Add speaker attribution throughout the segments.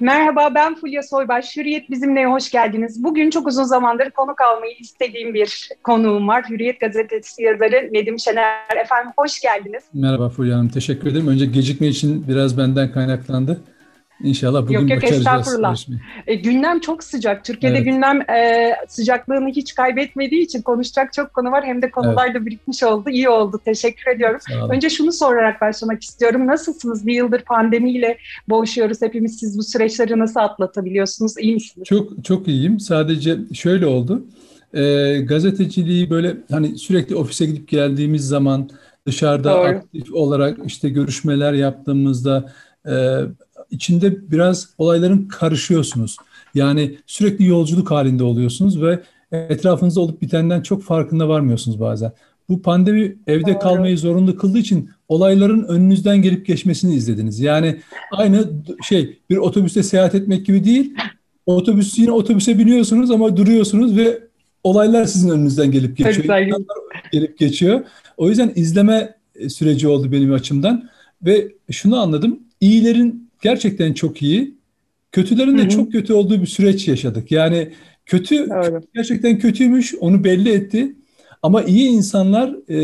Speaker 1: Merhaba ben Fulya Soybaş. Hürriyet bizimle hoş geldiniz. Bugün çok uzun zamandır konuk almayı istediğim bir konuğum var. Hürriyet gazetesi yazarı Nedim Şener. Efendim hoş geldiniz.
Speaker 2: Merhaba Fulya Hanım. Teşekkür ederim. Önce gecikme için biraz benden kaynaklandı. İnşallah bugün yok, yok,
Speaker 1: estağfurullah. E, gündem çok sıcak. Türkiye'de evet. gündem e, sıcaklığını hiç kaybetmediği için konuşacak çok konu var. Hem de konular evet. da birikmiş oldu. İyi oldu. Teşekkür ediyorum. Önce şunu sorarak başlamak istiyorum. Nasılsınız? Bir yıldır pandemiyle boğuşuyoruz. Hepimiz siz bu süreçleri nasıl atlatabiliyorsunuz? İyi misiniz?
Speaker 2: Çok çok iyiyim. Sadece şöyle oldu. E, gazeteciliği böyle hani sürekli ofise gidip geldiğimiz zaman dışarıda Doğru. aktif olarak işte görüşmeler yaptığımızda e, içinde biraz olayların karışıyorsunuz. Yani sürekli yolculuk halinde oluyorsunuz ve etrafınızda olup bitenden çok farkında varmıyorsunuz bazen. Bu pandemi evde kalmayı zorunlu kıldığı için olayların önünüzden gelip geçmesini izlediniz. Yani aynı şey bir otobüste seyahat etmek gibi değil. Otobüs yine otobüse biniyorsunuz ama duruyorsunuz ve olaylar sizin önünüzden gelip geçiyor. gelip geçiyor. O yüzden izleme süreci oldu benim açımdan ve şunu anladım. İyilerin gerçekten çok iyi. Kötülerin de çok kötü olduğu bir süreç yaşadık. Yani kötü evet. gerçekten kötüymüş, onu belli etti. Ama iyi insanlar e,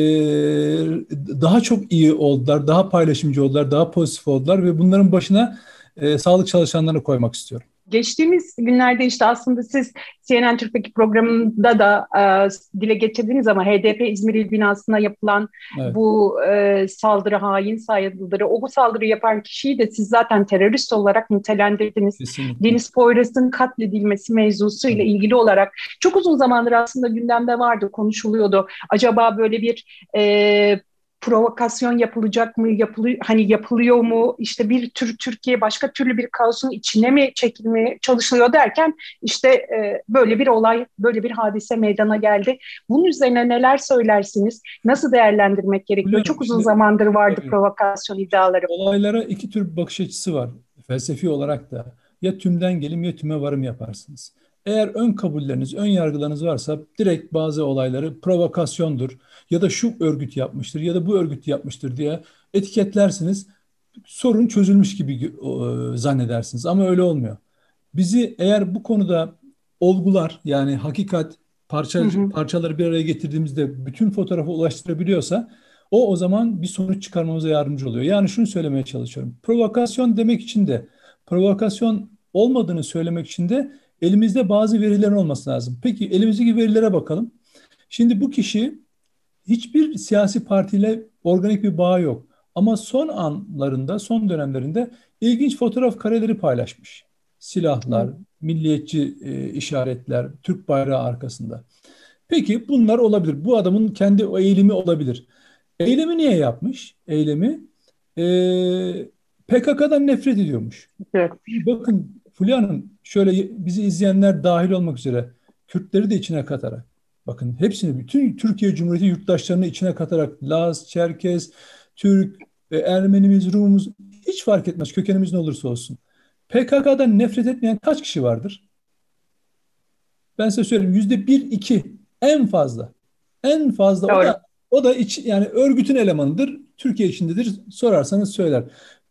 Speaker 2: daha çok iyi oldular, daha paylaşımcı oldular, daha pozitif oldular ve bunların başına e, sağlık çalışanlarını koymak istiyorum.
Speaker 1: Geçtiğimiz günlerde işte aslında siz CNN Türk'teki programında da e, dile getirdiğiniz ama HDP İzmir İl binasına yapılan evet. bu e, saldırı hain saldırı, o bu saldırı yapan kişiyi de siz zaten terörist olarak nitelendirdiniz. Kesinlikle. Deniz Poyraz'ın katledilmesi mevzusuyla evet. ilgili olarak çok uzun zamandır aslında gündemde vardı, konuşuluyordu. Acaba böyle bir e, provokasyon yapılacak mı, yapılıyor, hani yapılıyor mu, işte bir tür Türkiye başka türlü bir kaosun içine mi çekilmeye çalışılıyor derken işte e, böyle bir olay, böyle bir hadise meydana geldi. Bunun üzerine neler söylersiniz? Nasıl değerlendirmek gerekiyor? Biliyorum, Çok uzun şimdi, zamandır vardı evet. provokasyon iddiaları.
Speaker 2: Olaylara iki tür bakış açısı var felsefi olarak da. Ya tümden gelim ya tüme varım yaparsınız. Eğer ön kabulleriniz, ön yargılarınız varsa direkt bazı olayları provokasyondur ya da şu örgüt yapmıştır ya da bu örgüt yapmıştır diye etiketlersiniz. Sorun çözülmüş gibi zannedersiniz ama öyle olmuyor. Bizi eğer bu konuda olgular yani hakikat parça, hı hı. parçaları bir araya getirdiğimizde bütün fotoğrafı ulaştırabiliyorsa o o zaman bir sonuç çıkarmamıza yardımcı oluyor. Yani şunu söylemeye çalışıyorum. Provokasyon demek için de provokasyon olmadığını söylemek için de elimizde bazı verilerin olması lazım. Peki elimizdeki verilere bakalım. Şimdi bu kişi hiçbir siyasi partiyle organik bir bağ yok. Ama son anlarında, son dönemlerinde ilginç fotoğraf kareleri paylaşmış. Silahlar, milliyetçi e, işaretler, Türk bayrağı arkasında. Peki bunlar olabilir. Bu adamın kendi eğilimi olabilir. Eylemi niye yapmış? Eylemi e, PKK'dan nefret ediyormuş. Evet. Bakın Fulya Hanım şöyle bizi izleyenler dahil olmak üzere Kürtleri de içine katarak bakın hepsini bütün Türkiye Cumhuriyeti yurttaşlarını içine katarak Laz, Çerkez, Türk, e, Ermenimiz, Rumumuz hiç fark etmez kökenimiz ne olursa olsun. PKK'dan nefret etmeyen kaç kişi vardır? Ben size söyleyeyim yüzde bir iki en fazla. En fazla Doğru. o da o da iç, yani örgütün elemanıdır. Türkiye içindedir. Sorarsanız söyler.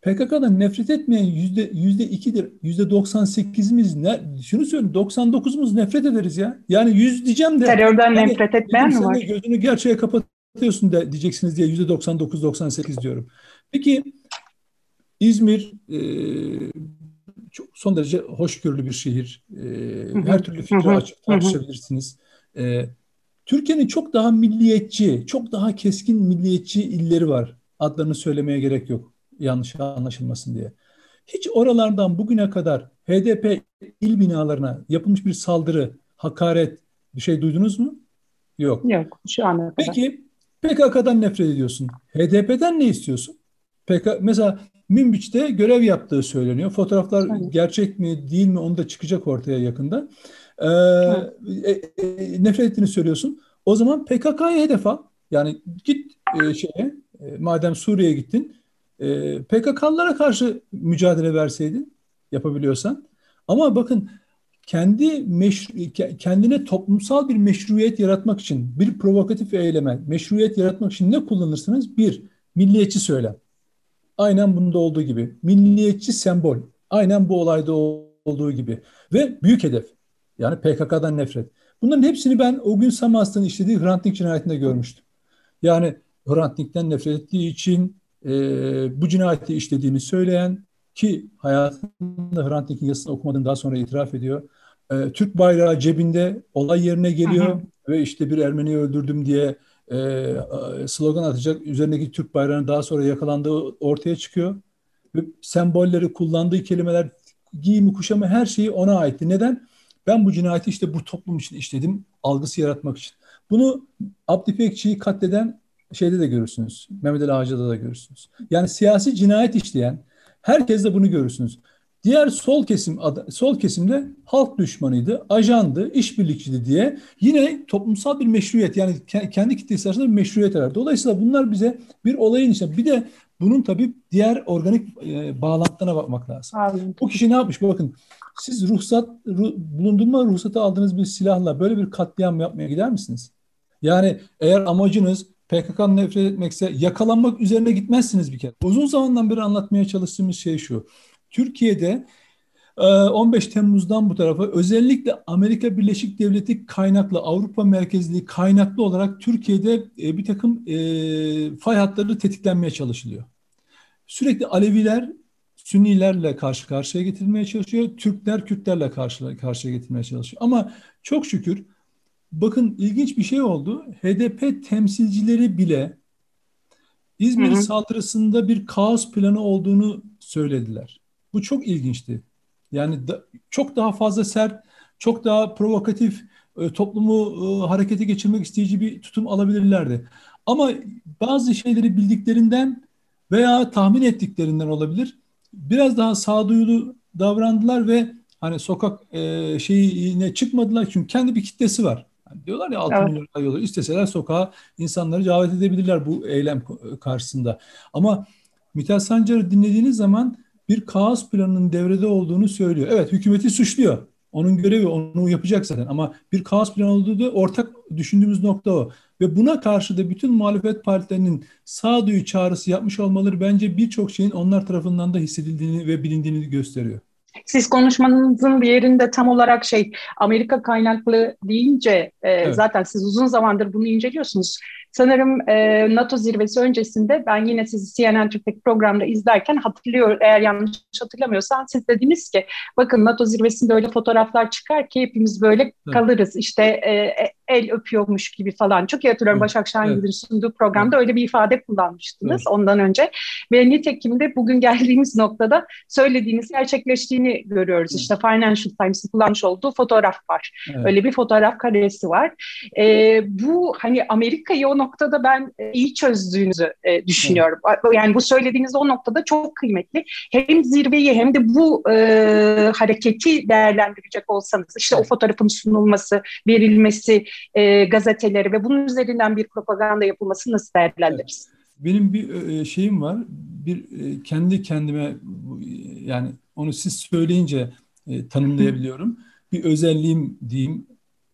Speaker 2: PKK'dan nefret etmeyen yüzde yüzde ikidir. Yüzde 98'imiz ne? Şunu söyleyeyim 99'umuz nefret ederiz ya. Yani yüz diyeceğim de.
Speaker 1: Terörden yani, nefret etmeyen mi var?
Speaker 2: Gözünü gerçeğe kapatıyorsun de diyeceksiniz diye yüzde 99 98 diyorum. Peki İzmir e, çok son derece hoşgörülü bir şehir. E, her türlü fikri açık tartışabilirsiniz. E, Türkiye'nin çok daha milliyetçi, çok daha keskin milliyetçi illeri var. Adlarını söylemeye gerek yok yanlış anlaşılmasın diye. Hiç oralardan bugüne kadar HDP il binalarına yapılmış bir saldırı, hakaret bir şey duydunuz mu? Yok.
Speaker 1: Yok şu ana kadar.
Speaker 2: Peki PKK'dan nefret ediyorsun. HDP'den ne istiyorsun? PK, mesela Münbiç'te görev yaptığı söyleniyor. Fotoğraflar evet. gerçek mi değil mi onu da çıkacak ortaya yakında. Ee, evet. e, e, nefret ettiğini söylüyorsun. O zaman PKK'ya hedef al. Yani git e, şeye e, madem Suriye'ye gittin e, ee, PKK'lara karşı mücadele verseydin yapabiliyorsan. Ama bakın kendi meşru, kendine toplumsal bir meşruiyet yaratmak için bir provokatif eyleme, meşruiyet yaratmak için ne kullanırsınız? Bir, milliyetçi söylem. Aynen bunda olduğu gibi. Milliyetçi sembol. Aynen bu olayda olduğu gibi. Ve büyük hedef. Yani PKK'dan nefret. Bunların hepsini ben o gün Samas'tan işlediği Hrant Dink cinayetinde görmüştüm. Yani Hrant Dink'ten nefret ettiği için e, bu cinayeti işlediğini söyleyen ki hayatında Hrant Dink'in yazısını okumadığını daha sonra itiraf ediyor. E, Türk bayrağı cebinde olay yerine geliyor hı hı. ve işte bir Ermeniyi öldürdüm diye e, slogan atacak. Üzerindeki Türk bayrağının daha sonra yakalandığı ortaya çıkıyor. Ve sembolleri, kullandığı kelimeler, giyimi, kuşamı her şeyi ona aitti. Neden? Ben bu cinayeti işte bu toplum için işledim, algısı yaratmak için. Bunu Abdi Pekçi'yi katleden şeyde de görürsünüz. Mehmet Ali Ağacı'da da görürsünüz. Yani siyasi cinayet işleyen herkes de bunu görürsünüz. Diğer sol kesim sol kesimde halk düşmanıydı, ajandı, işbirlikçiydi diye yine toplumsal bir meşruiyet yani kendi kitlesi arasında bir meşruiyet arar. Dolayısıyla bunlar bize bir olayın içinde bir de bunun tabii diğer organik e, bağlantılarına bakmak lazım. Anladım. Bu kişi ne yapmış? Bakın siz ruhsat ruh, bulundurma ruhsatı aldığınız bir silahla böyle bir katliam yapmaya gider misiniz? Yani eğer amacınız PKK'nın nefret etmekse yakalanmak üzerine gitmezsiniz bir kere. Uzun zamandan beri anlatmaya çalıştığımız şey şu. Türkiye'de 15 e, Temmuz'dan bu tarafa özellikle Amerika Birleşik Devleti kaynaklı, Avrupa merkezli kaynaklı olarak Türkiye'de e, bir takım e, fay hatları tetiklenmeye çalışılıyor. Sürekli Aleviler Sünnilerle karşı karşıya getirilmeye çalışıyor. Türkler Kürtlerle karşı karşıya getirilmeye çalışıyor. Ama çok şükür bakın ilginç bir şey oldu. HDP temsilcileri bile İzmir hı hı. saldırısında bir kaos planı olduğunu söylediler. Bu çok ilginçti. Yani da, çok daha fazla sert, çok daha provokatif, e, toplumu e, harekete geçirmek isteyici bir tutum alabilirlerdi. Ama bazı şeyleri bildiklerinden veya tahmin ettiklerinden olabilir. Biraz daha sağduyulu davrandılar ve hani sokak e, şeyine çıkmadılar çünkü kendi bir kitlesi var. Diyorlar ya 6 evet. milyon yolu isteseler sokağa insanları davet edebilirler bu eylem karşısında. Ama Mithat Sancar'ı dinlediğiniz zaman bir kaos planının devrede olduğunu söylüyor. Evet hükümeti suçluyor. Onun görevi onu yapacak zaten ama bir kaos planı olduğu da ortak düşündüğümüz nokta o. Ve buna karşı da bütün muhalefet partilerinin sağduyu çağrısı yapmış olmaları bence birçok şeyin onlar tarafından da hissedildiğini ve bilindiğini gösteriyor.
Speaker 1: Siz konuşmanızın bir yerinde tam olarak şey Amerika kaynaklı deyince e, evet. zaten siz uzun zamandır bunu inceliyorsunuz. Sanırım e, NATO zirvesi öncesinde ben yine sizi CNN Türk'teki programda izlerken hatırlıyor eğer yanlış hatırlamıyorsam siz dediniz ki bakın NATO zirvesinde öyle fotoğraflar çıkar ki hepimiz böyle evet. kalırız işte e, e el öpüyormuş gibi falan. Çok iyi hatırlıyorum. Başak Şahingil'in evet. sunduğu programda öyle bir ifade kullanmıştınız evet. ondan önce. Ve nitekim de bugün geldiğimiz noktada söylediğiniz gerçekleştiğini görüyoruz. Evet. İşte Financial Times'ın kullanmış olduğu fotoğraf var. Evet. Öyle bir fotoğraf karesi var. E, bu hani Amerika'yı o noktada ben e, iyi çözdüğünüzü e, düşünüyorum. Evet. Yani bu söylediğiniz o noktada çok kıymetli. Hem zirveyi hem de bu e, hareketi değerlendirecek olsanız işte evet. o fotoğrafın sunulması, verilmesi, e, gazeteleri ve bunun üzerinden bir propaganda yapılması nasıl değerlendiririz?
Speaker 2: Benim bir e, şeyim var. Bir e, kendi kendime yani onu siz söyleyince e, tanımlayabiliyorum. bir özelliğim diyeyim.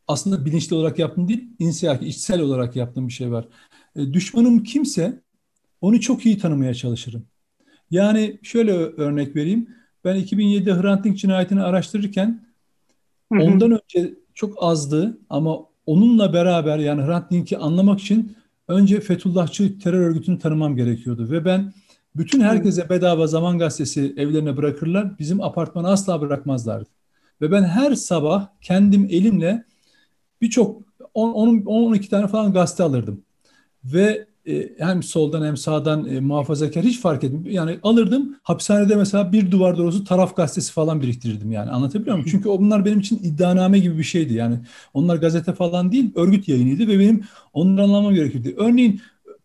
Speaker 2: Aslında bilinçli olarak yaptığım değil, insiyaki, içsel olarak yaptığım bir şey var. E, düşmanım kimse onu çok iyi tanımaya çalışırım. Yani şöyle örnek vereyim. Ben 2007 Hrant Dink cinayetini araştırırken ondan önce çok azdı ama onunla beraber yani Hrant Dink'i anlamak için önce Fethullahçı terör örgütünü tanımam gerekiyordu. Ve ben bütün herkese bedava Zaman Gazetesi evlerine bırakırlar. Bizim apartmanı asla bırakmazlardı. Ve ben her sabah kendim elimle birçok 10-12 tane falan gazete alırdım. Ve hem soldan hem sağdan e, muhafazakar hiç fark etmiyor. Yani alırdım hapishanede mesela bir duvar dolusu taraf gazetesi falan biriktirirdim yani anlatabiliyor muyum? Çünkü bunlar benim için iddianame gibi bir şeydi yani. Onlar gazete falan değil örgüt yayınıydı ve benim onları anlamam gerekirdi. Örneğin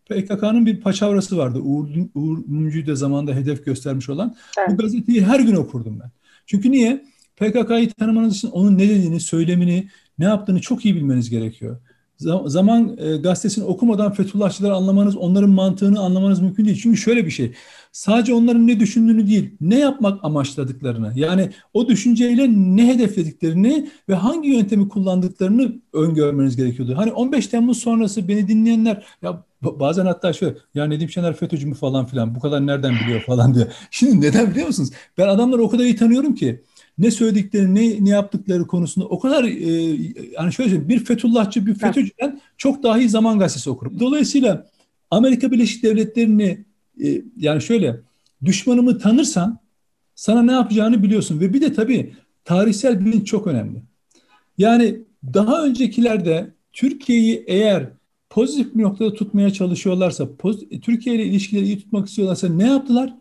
Speaker 2: PKK'nın bir paçavrası vardı. Uğur, Uğur Mumcu'yu da zamanda hedef göstermiş olan. Evet. Bu gazeteyi her gün okurdum ben. Çünkü niye? PKK'yı tanımanız için onun ne dediğini, söylemini, ne yaptığını çok iyi bilmeniz gerekiyor. Zaman e, gazetesini okumadan Fethullahçıları anlamanız, onların mantığını anlamanız mümkün değil. Çünkü şöyle bir şey. Sadece onların ne düşündüğünü değil, ne yapmak amaçladıklarını, yani o düşünceyle ne hedeflediklerini ve hangi yöntemi kullandıklarını öngörmeniz gerekiyordu. Hani 15 Temmuz sonrası beni dinleyenler ya bazen hatta şöyle ya Nedim Şener FETÖ'cü mü falan filan bu kadar nereden biliyor falan diyor. Şimdi neden biliyor musunuz? Ben adamları o kadar iyi tanıyorum ki ne söyledikleri ne ne yaptıkları konusunda o kadar e, yani şöyle söyleyeyim bir Fethullahçı bir FETÖ'cüden çok daha iyi zaman gazetesi okurum. Dolayısıyla Amerika Birleşik Devletleri'ni e, yani şöyle düşmanımı tanırsan sana ne yapacağını biliyorsun ve bir de tabii tarihsel bilinç çok önemli. Yani daha öncekilerde Türkiye'yi eğer pozitif bir noktada tutmaya çalışıyorlarsa, Türkiye ile ilişkileri iyi tutmak istiyorlarsa ne yaptılar?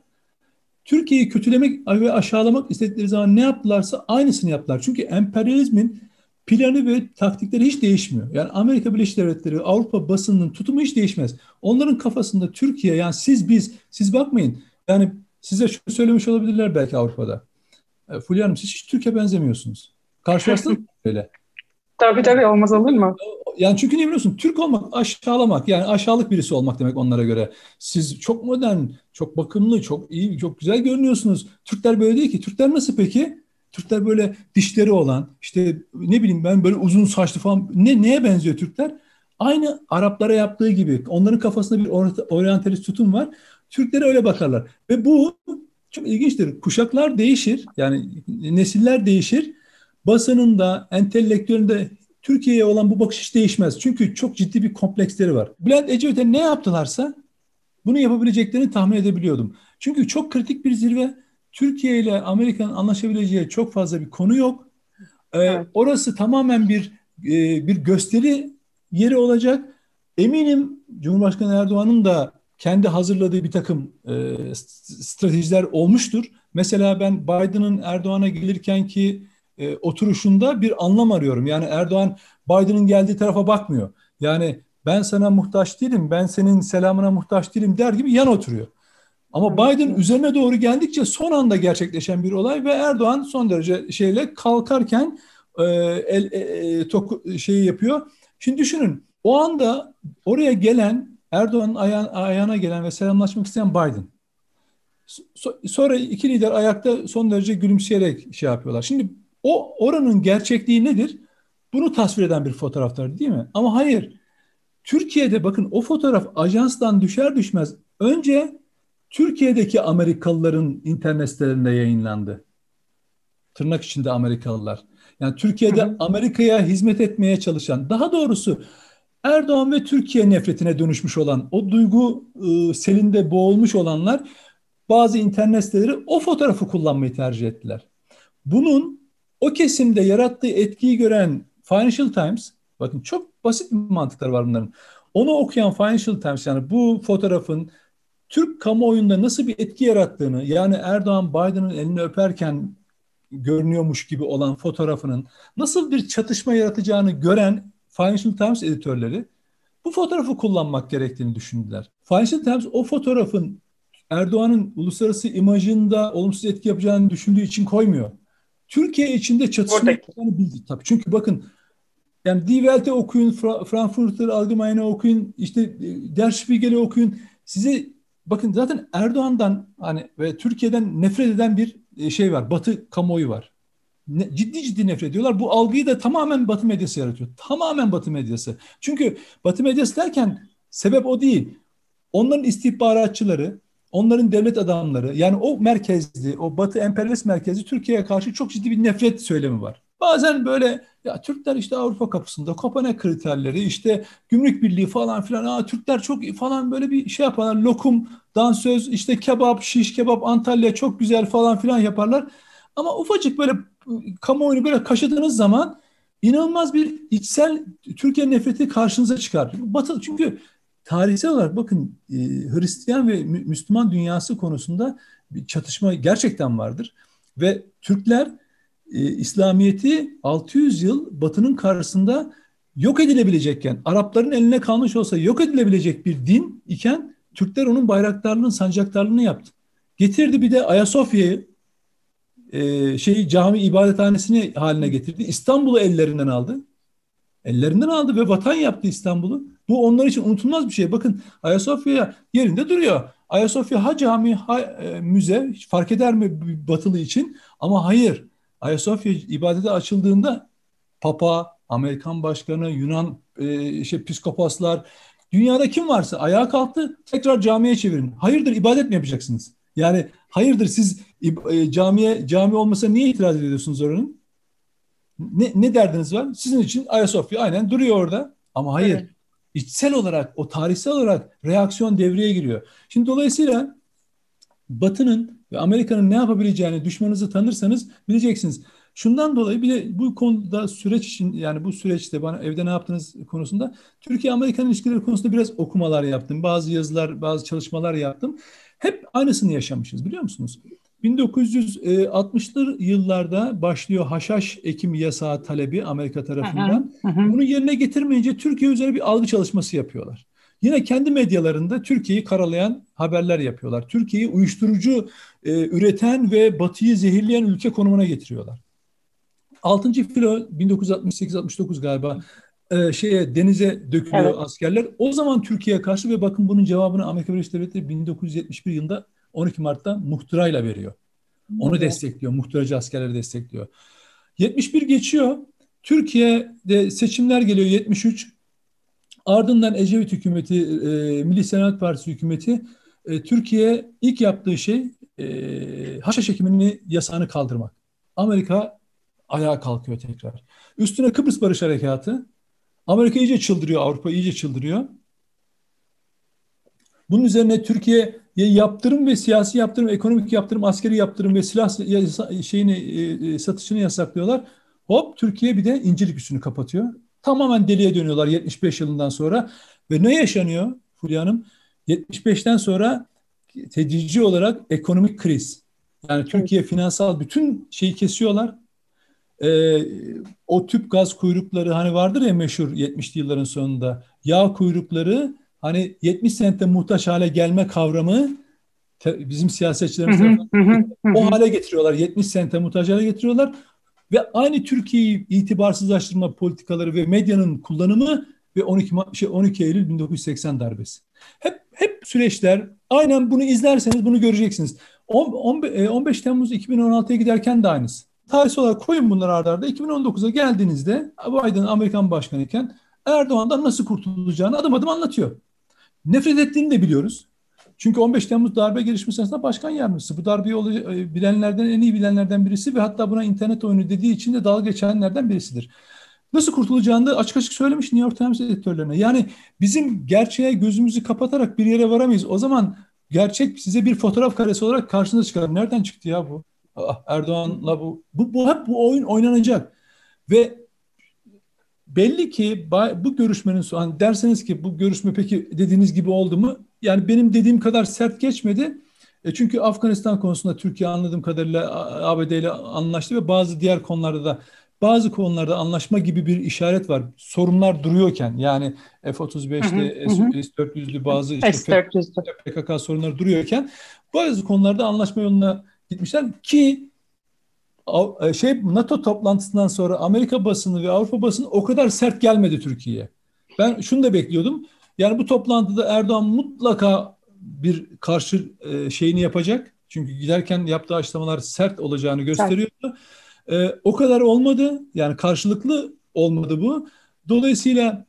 Speaker 2: Türkiye'yi kötülemek ve aşağılamak istedikleri zaman ne yaptılarsa aynısını yaptılar. Çünkü emperyalizmin planı ve taktikleri hiç değişmiyor. Yani Amerika Birleşik Devletleri, Avrupa basınının tutumu hiç değişmez. Onların kafasında Türkiye yani siz biz, siz bakmayın. Yani size şunu söylemiş olabilirler belki Avrupa'da. E, Fulya Hanım siz hiç Türkiye benzemiyorsunuz. Karşılaştınız mı böyle?
Speaker 1: Tabii tabii olmaz olur mu?
Speaker 2: Yani çünkü ne biliyorsun? Türk olmak aşağılamak yani aşağılık birisi olmak demek onlara göre. Siz çok modern, çok bakımlı, çok iyi, çok güzel görünüyorsunuz. Türkler böyle değil ki. Türkler nasıl peki? Türkler böyle dişleri olan, işte ne bileyim ben böyle uzun saçlı falan. Ne neye benziyor Türkler? Aynı Araplara yaptığı gibi. Onların kafasında bir oryantalist tutum var. Türklere öyle bakarlar. Ve bu çok ilginçtir. Kuşaklar değişir. Yani nesiller değişir. Basınında, entelektüelinde Türkiye'ye olan bu bakış hiç değişmez. Çünkü çok ciddi bir kompleksleri var. Bülent Ecevit'e ne yaptılarsa bunu yapabileceklerini tahmin edebiliyordum. Çünkü çok kritik bir zirve. Türkiye ile Amerika'nın anlaşabileceği çok fazla bir konu yok. Ee, evet. Orası tamamen bir e, bir gösteri yeri olacak. Eminim Cumhurbaşkanı Erdoğan'ın da kendi hazırladığı bir takım e, stratejiler olmuştur. Mesela ben Biden'ın Erdoğan'a gelirken ki e, oturuşunda bir anlam arıyorum. Yani Erdoğan Biden'ın geldiği tarafa bakmıyor. Yani ben sana muhtaç değilim, ben senin selamına muhtaç değilim der gibi yan oturuyor. Ama Biden üzerine doğru geldikçe son anda gerçekleşen bir olay ve Erdoğan son derece şeyle kalkarken e, el, e, e tok, şeyi yapıyor. Şimdi düşünün o anda oraya gelen Erdoğan'ın ayağına, ayağına gelen ve selamlaşmak isteyen Biden. So, sonra iki lider ayakta son derece gülümseyerek şey yapıyorlar. Şimdi o oranın gerçekliği nedir? Bunu tasvir eden bir fotoğraflar değil mi? Ama hayır. Türkiye'de bakın o fotoğraf ajanstan düşer düşmez önce Türkiye'deki Amerikalıların internet sitelerinde yayınlandı. Tırnak içinde Amerikalılar. Yani Türkiye'de Amerika'ya hizmet etmeye çalışan, daha doğrusu Erdoğan ve Türkiye nefretine dönüşmüş olan, o duygu e, selinde boğulmuş olanlar bazı internet siteleri o fotoğrafı kullanmayı tercih ettiler. Bunun o kesimde yarattığı etkiyi gören Financial Times, bakın çok basit bir mantıkları var bunların. Onu okuyan Financial Times yani bu fotoğrafın Türk kamuoyunda nasıl bir etki yarattığını yani Erdoğan Biden'ın elini öperken görünüyormuş gibi olan fotoğrafının nasıl bir çatışma yaratacağını gören Financial Times editörleri bu fotoğrafı kullanmak gerektiğini düşündüler. Financial Times o fotoğrafın Erdoğan'ın uluslararası imajında olumsuz etki yapacağını düşündüğü için koymuyor. Türkiye içinde çatışma yapacağını bildi tabii. Çünkü bakın yani Die Welt'e okuyun, Fra Frankfurter Allgemeine okuyun, işte e, Der Spiegel'i okuyun. Size bakın zaten Erdoğan'dan hani ve Türkiye'den nefret eden bir e, şey var. Batı kamuoyu var. Ne, ciddi ciddi nefret ediyorlar. Bu algıyı da tamamen Batı medyası yaratıyor. Tamamen Batı medyası. Çünkü Batı medyası derken sebep o değil. Onların istihbaratçıları, onların devlet adamları yani o merkezli, o Batı emperyalist merkezli Türkiye'ye karşı çok ciddi bir nefret söylemi var. Bazen böyle ya Türkler işte Avrupa kapısında Kopenhag kriterleri işte gümrük birliği falan filan aa Türkler çok falan böyle bir şey yaparlar lokum, dansöz işte kebap, şiş kebap Antalya çok güzel falan filan yaparlar. Ama ufacık böyle kamuoyunu böyle kaşıdığınız zaman inanılmaz bir içsel Türkiye nefreti karşınıza çıkar. Batı çünkü tarihsel olarak bakın e, Hristiyan ve Müslüman dünyası konusunda bir çatışma gerçekten vardır. Ve Türkler e, İslamiyet'i 600 yıl Batı'nın karşısında yok edilebilecekken, Arapların eline kalmış olsa yok edilebilecek bir din iken Türkler onun bayraktarlığını, sancaktarlığını yaptı. Getirdi bir de Ayasofya'yı e, şeyi cami ibadethanesini haline getirdi. İstanbul'u ellerinden aldı. Ellerinden aldı ve vatan yaptı İstanbul'u. Bu onlar için unutulmaz bir şey. Bakın Ayasofya yerinde duruyor. Ayasofya ha cami ha e, müze fark eder mi batılı için? Ama hayır. Ayasofya ibadete açıldığında Papa, Amerikan Başkanı, Yunan e, işte psikopaslar, dünyada kim varsa ayağa kalktı tekrar camiye çevirin. Hayırdır ibadet mi yapacaksınız? Yani hayırdır siz e, camiye cami olmasa niye itiraz ediyorsunuz oranın? Ne, ne derdiniz var? Sizin için Ayasofya aynen duruyor orada. Ama hayır. Evet. İçsel olarak, o tarihsel olarak reaksiyon devreye giriyor. Şimdi dolayısıyla Batı'nın ve Amerika'nın ne yapabileceğini düşmanınızı tanırsanız bileceksiniz. Şundan dolayı bir de bu konuda süreç için yani bu süreçte bana evde ne yaptınız konusunda Türkiye-Amerikan ilişkileri konusunda biraz okumalar yaptım. Bazı yazılar, bazı çalışmalar yaptım. Hep aynısını yaşamışız biliyor musunuz? 1960'lı yıllarda başlıyor haşhaş ekim yasağı talebi Amerika tarafından. Hı hı. Bunu yerine getirmeyince Türkiye üzerine bir algı çalışması yapıyorlar. Yine kendi medyalarında Türkiye'yi karalayan haberler yapıyorlar. Türkiye'yi uyuşturucu e, üreten ve batıyı zehirleyen ülke konumuna getiriyorlar. 6. filo 1968-69 galiba e, şeye denize dökülüyor evet. askerler. O zaman Türkiye'ye karşı ve bakın bunun cevabını Amerika Birleşik Devletleri 1971 yılında 12 Mart'ta muhtırayla veriyor. Onu destekliyor. Muhtıracı askerleri destekliyor. 71 geçiyor. Türkiye'de seçimler geliyor 73. Ardından Ecevit hükümeti, e, Milli Selamet Partisi hükümeti e, Türkiye ilk yaptığı şey e, haşhaş ekimini yasağını kaldırmak. Amerika ayağa kalkıyor tekrar. Üstüne Kıbrıs Barış Harekatı. Amerika iyice çıldırıyor, Avrupa iyice çıldırıyor. Bunun üzerine Türkiye yaptırım ve siyasi yaptırım, ekonomik yaptırım, askeri yaptırım ve silah şeyini e, e, satışını yasaklıyorlar. Hop Türkiye bir de İncirlik üssünü kapatıyor. Tamamen deliye dönüyorlar 75 yılından sonra. Ve ne yaşanıyor Fulya Hanım? 75'ten sonra tedici olarak ekonomik kriz. Yani Türkiye finansal bütün şeyi kesiyorlar. Ee, o tüp gaz kuyrukları hani vardır ya meşhur 70'li yılların sonunda. Yağ kuyrukları hani 70 sentte muhtaç hale gelme kavramı bizim siyasetçilerimiz o hale getiriyorlar. 70 sente muhtaç hale getiriyorlar ve aynı Türkiye'yi itibarsızlaştırma politikaları ve medyanın kullanımı ve 12 şey 12 Eylül 1980 darbesi. Hep hep süreçler aynen bunu izlerseniz bunu göreceksiniz. 10, 15 Temmuz 2016'ya giderken de aynısı. Tarihsel olarak koyun bunları ardarda. Arda. 2019'a geldiğinizde Biden Amerikan başkanı iken Erdoğan'dan nasıl kurtulacağını adım adım anlatıyor. Nefret ettiğini de biliyoruz. Çünkü 15 Temmuz darbe gelişmesi sırasında başkan yardımcısı. Bu darbeyi e, bilenlerden en iyi bilenlerden birisi ve hatta buna internet oyunu dediği için de dalga geçenlerden birisidir. Nasıl kurtulacağını da açık açık söylemiş New York Times editörlerine. Yani bizim gerçeğe gözümüzü kapatarak bir yere varamayız. O zaman gerçek size bir fotoğraf karesi olarak karşınıza çıkar. Nereden çıktı ya bu? Erdoğan'la bu. Bu, bu hep bu oyun oynanacak. Ve belli ki bu görüşmenin sonu hani derseniz ki bu görüşme peki dediğiniz gibi oldu mu? Yani benim dediğim kadar sert geçmedi. E çünkü Afganistan konusunda Türkiye anladığım kadarıyla ABD ile anlaştı ve bazı diğer konularda da bazı konularda anlaşma gibi bir işaret var. Sorunlar duruyorken yani F-35'te S-400'lü bazı işte PKK sorunları duruyorken bazı konularda anlaşma yoluna gitmişler ki şey NATO toplantısından sonra Amerika basını ve Avrupa basını o kadar sert gelmedi Türkiye'ye. Ben şunu da bekliyordum. Yani bu toplantıda Erdoğan mutlaka bir karşı e, şeyini yapacak. Çünkü giderken yaptığı açıklamalar sert olacağını gösteriyordu. E, o kadar olmadı. Yani karşılıklı olmadı bu. Dolayısıyla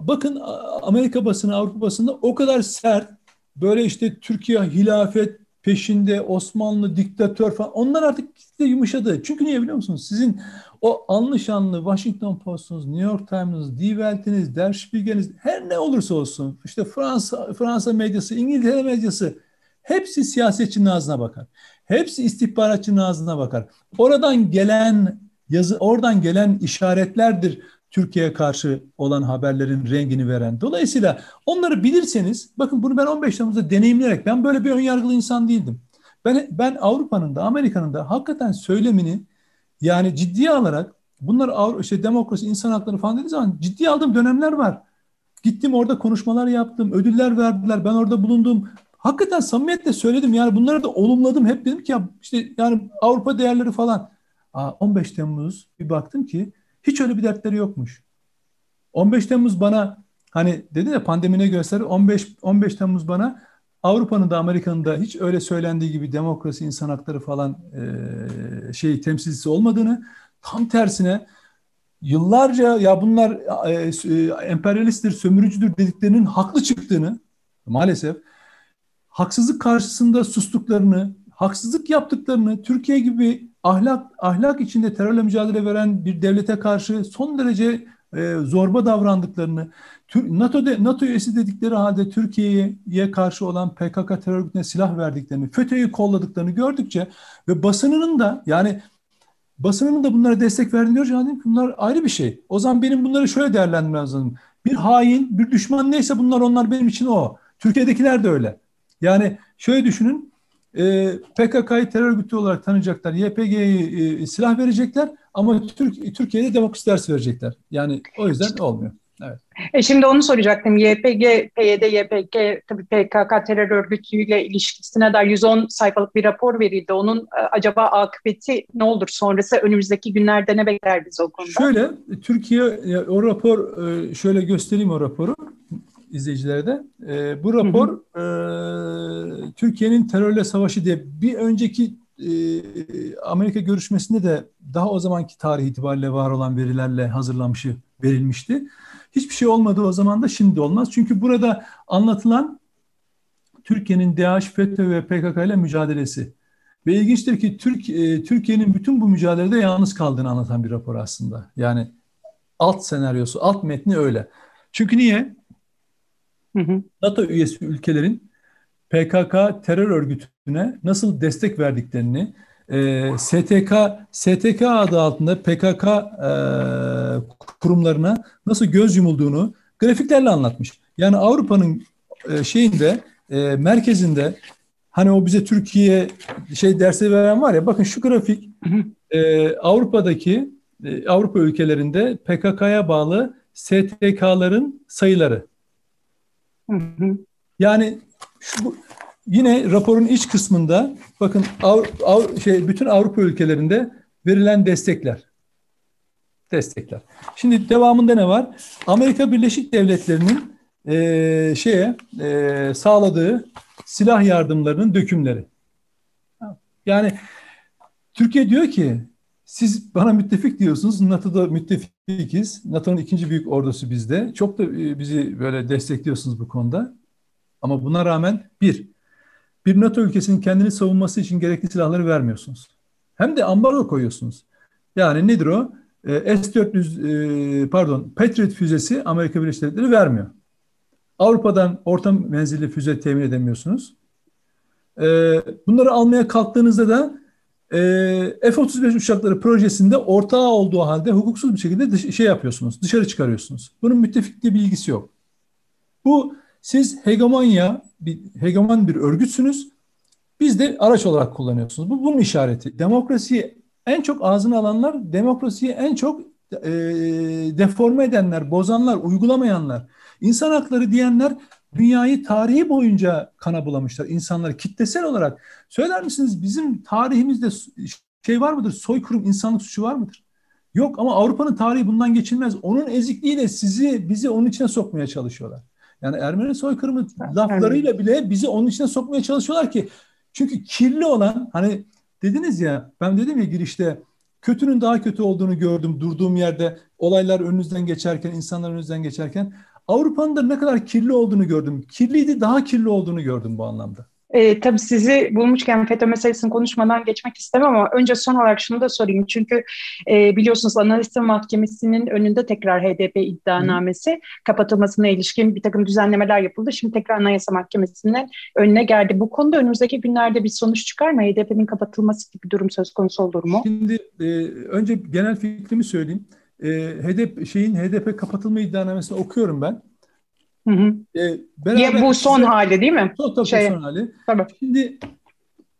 Speaker 2: bakın Amerika basını, Avrupa basında o kadar sert böyle işte Türkiye hilafet peşinde Osmanlı diktatör falan onlar artık de yumuşadı. Çünkü niye biliyor musunuz? Sizin o anlı Washington Post'unuz, New York Times'ınız, Die Welt'iniz, Der Spiegel'iniz her ne olursa olsun işte Fransa Fransa medyası, İngiltere medyası hepsi siyasetçinin ağzına bakar. Hepsi istihbaratçının ağzına bakar. Oradan gelen yazı oradan gelen işaretlerdir Türkiye'ye karşı olan haberlerin rengini veren. Dolayısıyla onları bilirseniz, bakın bunu ben 15 Temmuz'da deneyimleyerek, ben böyle bir önyargılı insan değildim. Ben, ben Avrupa'nın da Amerika'nın da hakikaten söylemini yani ciddiye alarak bunlar işte demokrasi, insan hakları falan dediği zaman ciddiye aldığım dönemler var. Gittim orada konuşmalar yaptım, ödüller verdiler, ben orada bulundum. Hakikaten samimiyetle söyledim yani bunları da olumladım. Hep dedim ki ya işte yani Avrupa değerleri falan. Aa, 15 Temmuz bir baktım ki hiç öyle bir dertleri yokmuş. 15 Temmuz bana hani dedi de pandemine göster 15 15 Temmuz bana Avrupa'nın da Amerika'nın da hiç öyle söylendiği gibi demokrasi, insan hakları falan e, şey temsilcisi olmadığını tam tersine yıllarca ya bunlar e, e, emperyalisttir, sömürücüdür dediklerinin haklı çıktığını maalesef haksızlık karşısında sustuklarını, haksızlık yaptıklarını Türkiye gibi ahlak ahlak içinde terörle mücadele veren bir devlete karşı son derece e, zorba davrandıklarını, NATO de, NATO üyesi dedikleri halde Türkiye'ye karşı olan PKK terör örgütüne silah verdiklerini, FETÖ'yü kolladıklarını gördükçe ve basınının da yani basınının da bunlara destek verdiğini görünce dedim bunlar ayrı bir şey. O zaman benim bunları şöyle değerlendirmem lazım. Bir hain, bir düşman neyse bunlar onlar benim için o. Türkiye'dekiler de öyle. Yani şöyle düşünün, e, PKK'yı terör örgütü olarak tanıyacaklar, YPG'yi e, silah verecekler ama Türk, Türkiye'de demokrasi dersi verecekler. Yani o yüzden olmuyor. Evet.
Speaker 1: E şimdi onu soracaktım. YPG, PYD, YPG tabii PKK terör örgütüyle ilişkisine dair 110 sayfalık bir rapor verildi. Onun e, acaba akıbeti ne olur sonrası önümüzdeki günlerde ne bekler bizi o konuda?
Speaker 2: Şöyle Türkiye o rapor e, şöyle göstereyim o raporu izleyicilere de. E, bu rapor hı hı. Türkiye'nin terörle savaşı diye bir önceki Amerika görüşmesinde de daha o zamanki tarih itibariyle var olan verilerle hazırlanmışı verilmişti. Hiçbir şey olmadı o zaman da şimdi olmaz. Çünkü burada anlatılan Türkiye'nin DAEŞ, FETÖ ve PKK ile mücadelesi. Ve ilginçtir ki Türk, e, Türkiye'nin bütün bu mücadelede yalnız kaldığını anlatan bir rapor aslında. Yani alt senaryosu, alt metni öyle. Çünkü niye? Hı hı. NATO üyesi ülkelerin PKK terör örgütüne nasıl destek verdiklerini, e, STK STK adı altında PKK e, kurumlarına nasıl göz yumulduğunu grafiklerle anlatmış. Yani Avrupa'nın e, şeyinde e, merkezinde hani o bize Türkiye şey dersi veren var ya bakın şu grafik e, Avrupa'daki e, Avrupa ülkelerinde PKK'ya bağlı STK'ların sayıları. Yani şu Yine raporun iç kısmında bakın Av, Av, şey bütün Avrupa ülkelerinde verilen destekler. Destekler. Şimdi devamında ne var? Amerika Birleşik Devletleri'nin e, şeye e, sağladığı silah yardımlarının dökümleri. Yani Türkiye diyor ki siz bana müttefik diyorsunuz. NATO'da müttefikiz. NATO'nun ikinci büyük ordusu bizde. Çok da e, bizi böyle destekliyorsunuz bu konuda. Ama buna rağmen bir, bir NATO ülkesinin kendini savunması için gerekli silahları vermiyorsunuz. Hem de ambargo koyuyorsunuz. Yani nedir o? E, S-400 e, pardon Patriot füzesi Amerika Birleşik Devletleri vermiyor. Avrupa'dan orta menzilli füze temin edemiyorsunuz. Bunları almaya kalktığınızda da F-35 uçakları projesinde ortağı olduğu halde hukuksuz bir şekilde dış, şey yapıyorsunuz, dışarı çıkarıyorsunuz. Bunun müttefikle bir ilgisi yok. Bu siz hegemonya, bir hegemon bir örgütsünüz. Biz de araç olarak kullanıyorsunuz. Bu bunun işareti. Demokrasiyi en çok ağzına alanlar, demokrasiyi en çok e, deforme edenler, bozanlar, uygulamayanlar. İnsan hakları diyenler dünyayı tarihi boyunca kana bulamışlar. İnsanları kitlesel olarak. Söyler misiniz bizim tarihimizde şey var mıdır? Soykırım, insanlık suçu var mıdır? Yok ama Avrupa'nın tarihi bundan geçilmez. Onun ezikliğiyle sizi, bizi onun içine sokmaya çalışıyorlar. Yani Ermeni soykırımı laflarıyla bile bizi onun içine sokmaya çalışıyorlar ki çünkü kirli olan hani dediniz ya ben dedim ya girişte kötünün daha kötü olduğunu gördüm durduğum yerde olaylar önünüzden geçerken insanlar önünüzden geçerken Avrupa'nın da ne kadar kirli olduğunu gördüm. Kirliydi daha kirli olduğunu gördüm bu anlamda.
Speaker 1: E, tabii sizi bulmuşken FETÖ meselesini konuşmadan geçmek istemem ama önce son olarak şunu da sorayım. Çünkü e, biliyorsunuz Anayasa Mahkemesi'nin önünde tekrar HDP iddianamesi Hı. kapatılmasına ilişkin bir takım düzenlemeler yapıldı. Şimdi tekrar Anayasa Mahkemesi'nin önüne geldi. Bu konuda önümüzdeki günlerde bir sonuç çıkar mı? HDP'nin kapatılması gibi bir durum söz konusu olur mu?
Speaker 2: Şimdi e, önce genel fikrimi söyleyeyim. E, HDP şeyin HDP kapatılma iddianamesini okuyorum ben.
Speaker 1: Hı hı. E, beraber bu son hali değil mi?
Speaker 2: Son, tabii şey, son hali. Tabii. Şimdi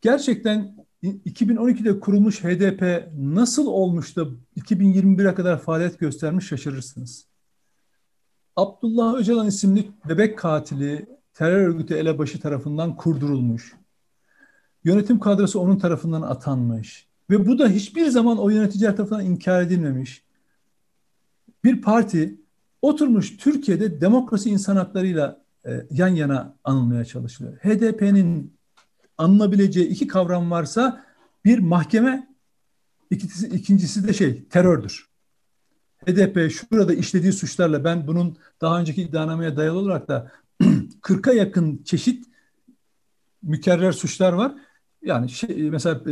Speaker 2: gerçekten 2012'de kurulmuş HDP nasıl olmuş da 2021'e kadar faaliyet göstermiş şaşırırsınız. Abdullah Öcalan isimli bebek katili terör örgütü elebaşı tarafından kurdurulmuş. Yönetim kadrosu onun tarafından atanmış. Ve bu da hiçbir zaman o yöneticiler tarafından inkar edilmemiş. Bir parti oturmuş Türkiye'de demokrasi insan haklarıyla e, yan yana anılmaya çalışılıyor. HDP'nin anılabileceği iki kavram varsa bir mahkeme, ikincisi, ikincisi de şey terördür. HDP şurada işlediği suçlarla ben bunun daha önceki iddianameye dayalı olarak da 40'a yakın çeşit mükerrer suçlar var. Yani şey, mesela e,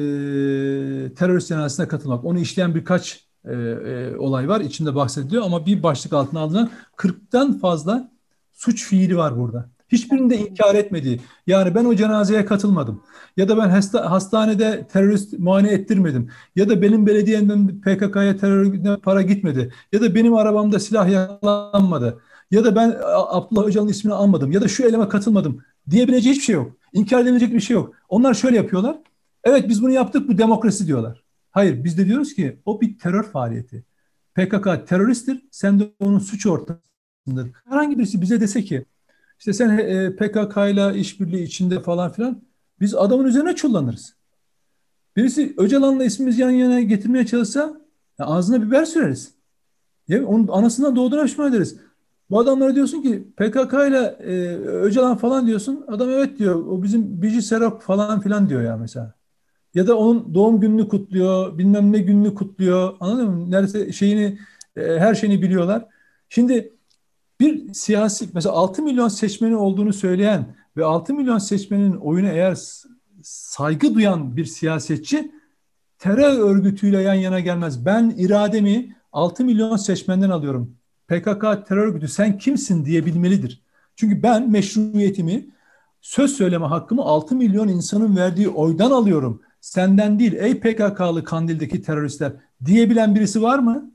Speaker 2: terörist cenazesine katılmak, onu işleyen birkaç e, e, olay var. içinde bahsediliyor ama bir başlık altına alınan 40'tan fazla suç fiili var burada. Hiçbirini de inkar etmediği. Yani ben o cenazeye katılmadım. Ya da ben hasta, hastanede terörist muayene ettirmedim. Ya da benim belediyemden PKK'ya terör para gitmedi. Ya da benim arabamda silah yakalanmadı. Ya da ben Abdullah Öcalan'ın ismini almadım. Ya da şu eleme katılmadım. Diyebileceği hiçbir şey yok. İnkar edilecek bir şey yok. Onlar şöyle yapıyorlar. Evet biz bunu yaptık bu demokrasi diyorlar. Hayır biz de diyoruz ki o bir terör faaliyeti. PKK teröristtir. Sen de onun suç ortasındır. Herhangi birisi bize dese ki işte sen e, PKK ile işbirliği içinde falan filan biz adamın üzerine çullanırız. Birisi Öcalan'la ismimizi yan yana getirmeye çalışsa ya ağzına biber süreriz. Ya, onun anasından doğduğuna pişman ederiz. Bu adamlara diyorsun ki PKK ile e, Öcalan falan diyorsun. Adam evet diyor. O bizim Bici Serok falan filan diyor ya mesela. Ya da onun doğum gününü kutluyor, bilmem ne gününü kutluyor. Anladın mı? Neredeyse şeyini, e, her şeyini biliyorlar. Şimdi bir siyasi, mesela 6 milyon seçmeni olduğunu söyleyen ve 6 milyon seçmenin oyunu eğer saygı duyan bir siyasetçi terör örgütüyle yan yana gelmez. Ben irademi 6 milyon seçmenden alıyorum. PKK terör örgütü sen kimsin diyebilmelidir. Çünkü ben meşruiyetimi, söz söyleme hakkımı 6 milyon insanın verdiği oydan alıyorum. Senden değil ey PKK'lı Kandil'deki teröristler diyebilen birisi var mı?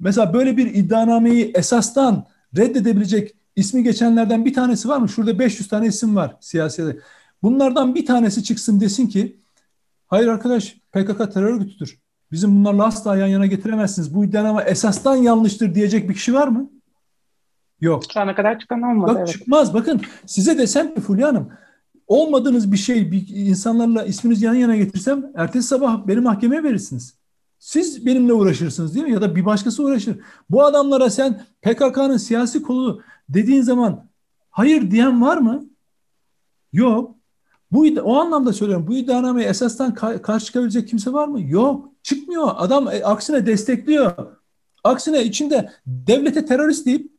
Speaker 2: Mesela böyle bir iddianameyi esastan reddedebilecek ismi geçenlerden bir tanesi var mı? Şurada 500 tane isim var siyasete. Bunlardan bir tanesi çıksın desin ki hayır arkadaş PKK terör örgütüdür. Bizim bunlarla asla yan yana getiremezsiniz. Bu iddianame esastan yanlıştır diyecek bir kişi var mı? Yok.
Speaker 1: Şu ana kadar çıkan olmadı.
Speaker 2: Bak evet. çıkmaz. Bakın size desem ki Fulya Hanım olmadığınız bir şey bir insanlarla isminizi yan yana getirsem ertesi sabah beni mahkemeye verirsiniz. Siz benimle uğraşırsınız değil mi? Ya da bir başkası uğraşır. Bu adamlara sen PKK'nın siyasi kolu dediğin zaman hayır diyen var mı? Yok. Bu o anlamda söylüyorum. Bu iddianameye esasdan ka- karşı çıkabilecek kimse var mı? Yok. Çıkmıyor. Adam e, aksine destekliyor. Aksine içinde devlete terörist deyip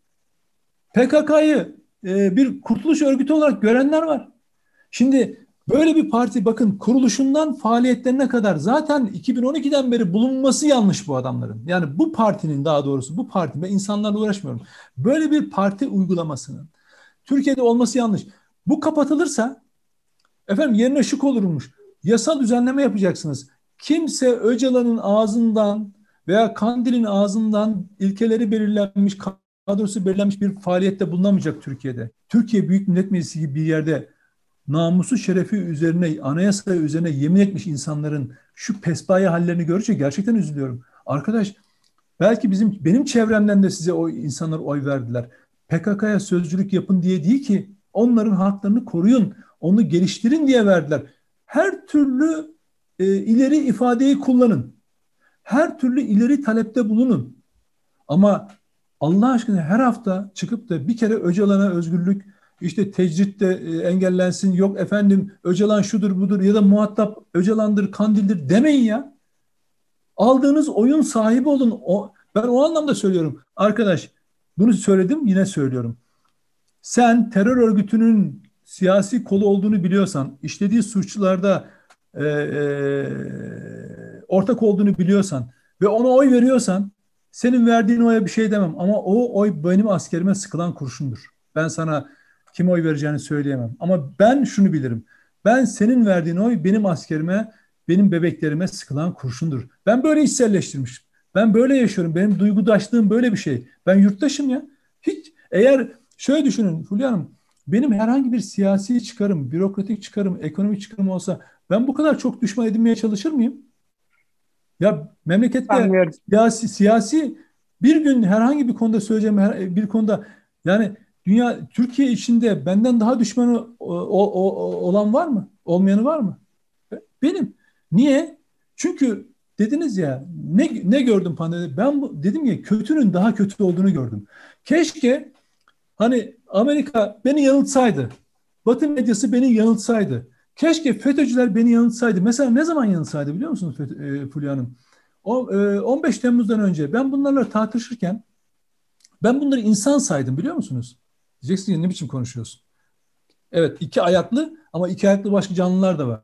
Speaker 2: PKK'yı e, bir kurtuluş örgütü olarak görenler var. Şimdi böyle bir parti bakın kuruluşundan faaliyetlerine kadar zaten 2012'den beri bulunması yanlış bu adamların. Yani bu partinin daha doğrusu bu parti ben insanlarla uğraşmıyorum. Böyle bir parti uygulamasının Türkiye'de olması yanlış. Bu kapatılırsa efendim yerine şık olurmuş. Yasal düzenleme yapacaksınız. Kimse Öcalan'ın ağzından veya Kandil'in ağzından ilkeleri belirlenmiş, kadrosu belirlenmiş bir faaliyette bulunamayacak Türkiye'de. Türkiye Büyük Millet Meclisi gibi bir yerde namusu şerefi üzerine, anayasa üzerine yemin etmiş insanların şu pespaye hallerini görünce gerçekten üzülüyorum. Arkadaş belki bizim benim çevremden de size o insanlar oy verdiler. PKK'ya sözcülük yapın diye değil ki onların haklarını koruyun, onu geliştirin diye verdiler. Her türlü e, ileri ifadeyi kullanın. Her türlü ileri talepte bulunun. Ama Allah aşkına her hafta çıkıp da bir kere Öcalan'a özgürlük, işte tecrit de e, engellensin, yok efendim Öcalan şudur budur ya da muhatap Öcalan'dır, Kandil'dir demeyin ya. Aldığınız oyun sahibi olun. O, ben o anlamda söylüyorum. Arkadaş bunu söyledim yine söylüyorum. Sen terör örgütünün siyasi kolu olduğunu biliyorsan, işlediği suçlarda e, e, ortak olduğunu biliyorsan ve ona oy veriyorsan senin verdiğin oya bir şey demem ama o oy benim askerime sıkılan kurşundur. Ben sana kim oy vereceğini söyleyemem. Ama ben şunu bilirim. Ben senin verdiğin oy benim askerime, benim bebeklerime sıkılan kurşundur. Ben böyle içselleştirmişim. Ben böyle yaşıyorum. Benim duygudaşlığım böyle bir şey. Ben yurttaşım ya. Hiç eğer şöyle düşünün Fulya Hanım. Benim herhangi bir siyasi çıkarım, bürokratik çıkarım, ekonomik çıkarım olsa ben bu kadar çok düşman edinmeye çalışır mıyım? Ya memlekette Anlıyorum. siyasi, siyasi bir gün herhangi bir konuda söyleyeceğim bir konuda yani dünya Türkiye içinde benden daha düşmanı o, o, olan var mı? Olmayanı var mı? Benim. Niye? Çünkü dediniz ya ne ne gördüm pandemide? Ben bu, dedim ya kötünün daha kötü olduğunu gördüm. Keşke hani Amerika beni yanıltsaydı. Batı medyası beni yanıltsaydı. Keşke FETÖ'cüler beni yanıltsaydı. Mesela ne zaman yanıltsaydı biliyor musunuz e, Fulya Hanım? O, e, 15 Temmuz'dan önce ben bunlarla tartışırken ben bunları insan saydım biliyor musunuz? Diyeceksin ya ne biçim konuşuyorsun? Evet iki ayaklı ama iki ayaklı başka canlılar da var.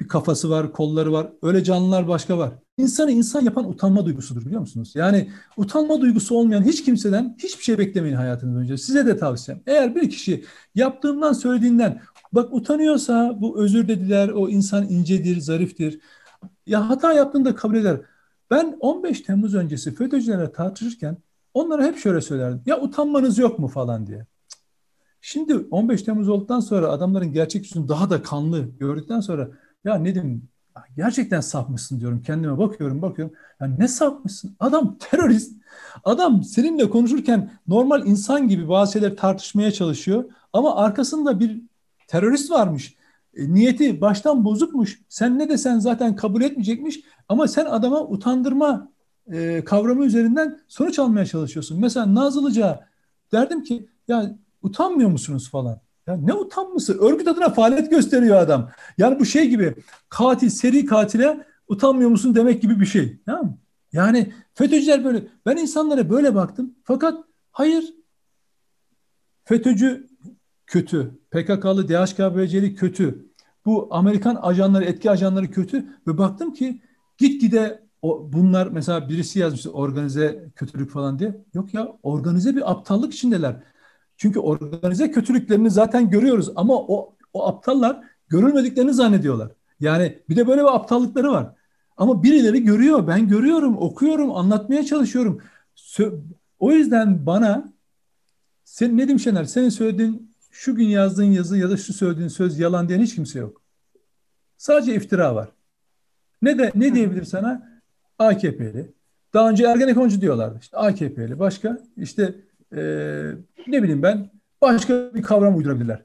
Speaker 2: Bir kafası var, kolları var. Öyle canlılar başka var. İnsanı insan yapan utanma duygusudur biliyor musunuz? Yani utanma duygusu olmayan hiç kimseden hiçbir şey beklemeyin hayatınız önce. Size de tavsiyem. Eğer bir kişi yaptığından söylediğinden bak utanıyorsa bu özür dediler, o insan incedir, zariftir. Ya hata yaptığını da kabul eder. Ben 15 Temmuz öncesi FETÖ'cülerle tartışırken onlara hep şöyle söylerdim. Ya utanmanız yok mu falan diye. Şimdi 15 Temmuz olduktan sonra adamların gerçek yüzünü daha da kanlı gördükten sonra ya Nedim gerçekten sapmışsın diyorum. Kendime bakıyorum bakıyorum. Ya ne sapmışsın? Adam terörist. Adam seninle konuşurken normal insan gibi bazı şeyler tartışmaya çalışıyor. Ama arkasında bir terörist varmış. E, niyeti baştan bozukmuş. Sen ne desen zaten kabul etmeyecekmiş. Ama sen adama utandırma e, kavramı üzerinden sonuç almaya çalışıyorsun. Mesela Nazılıca derdim ki ya utanmıyor musunuz falan. Ya ne utanması? Örgüt adına faaliyet gösteriyor adam. Yani bu şey gibi katil, seri katile utanmıyor musun demek gibi bir şey. Tamam mı? Yani FETÖ'cüler böyle. Ben insanlara böyle baktım. Fakat hayır. FETÖ'cü kötü. PKK'lı, DHKPC'li kötü. Bu Amerikan ajanları, etki ajanları kötü. Ve baktım ki gitgide o, bunlar mesela birisi yazmıştı organize kötülük falan diye. Yok ya organize bir aptallık içindeler. Çünkü organize kötülüklerini zaten görüyoruz ama o, o aptallar görülmediklerini zannediyorlar. Yani bir de böyle bir aptallıkları var. Ama birileri görüyor. Ben görüyorum, okuyorum, anlatmaya çalışıyorum. O yüzden bana sen Nedim Şener senin söylediğin şu gün yazdığın yazı ya da şu söylediğin söz yalan diyen hiç kimse yok. Sadece iftira var. Ne de ne diyebilir sana? AKP'li. Daha önce Ergenekoncu diyorlardı. İşte AKP'li. Başka işte e, ne bileyim ben başka bir kavram uydurabilirler.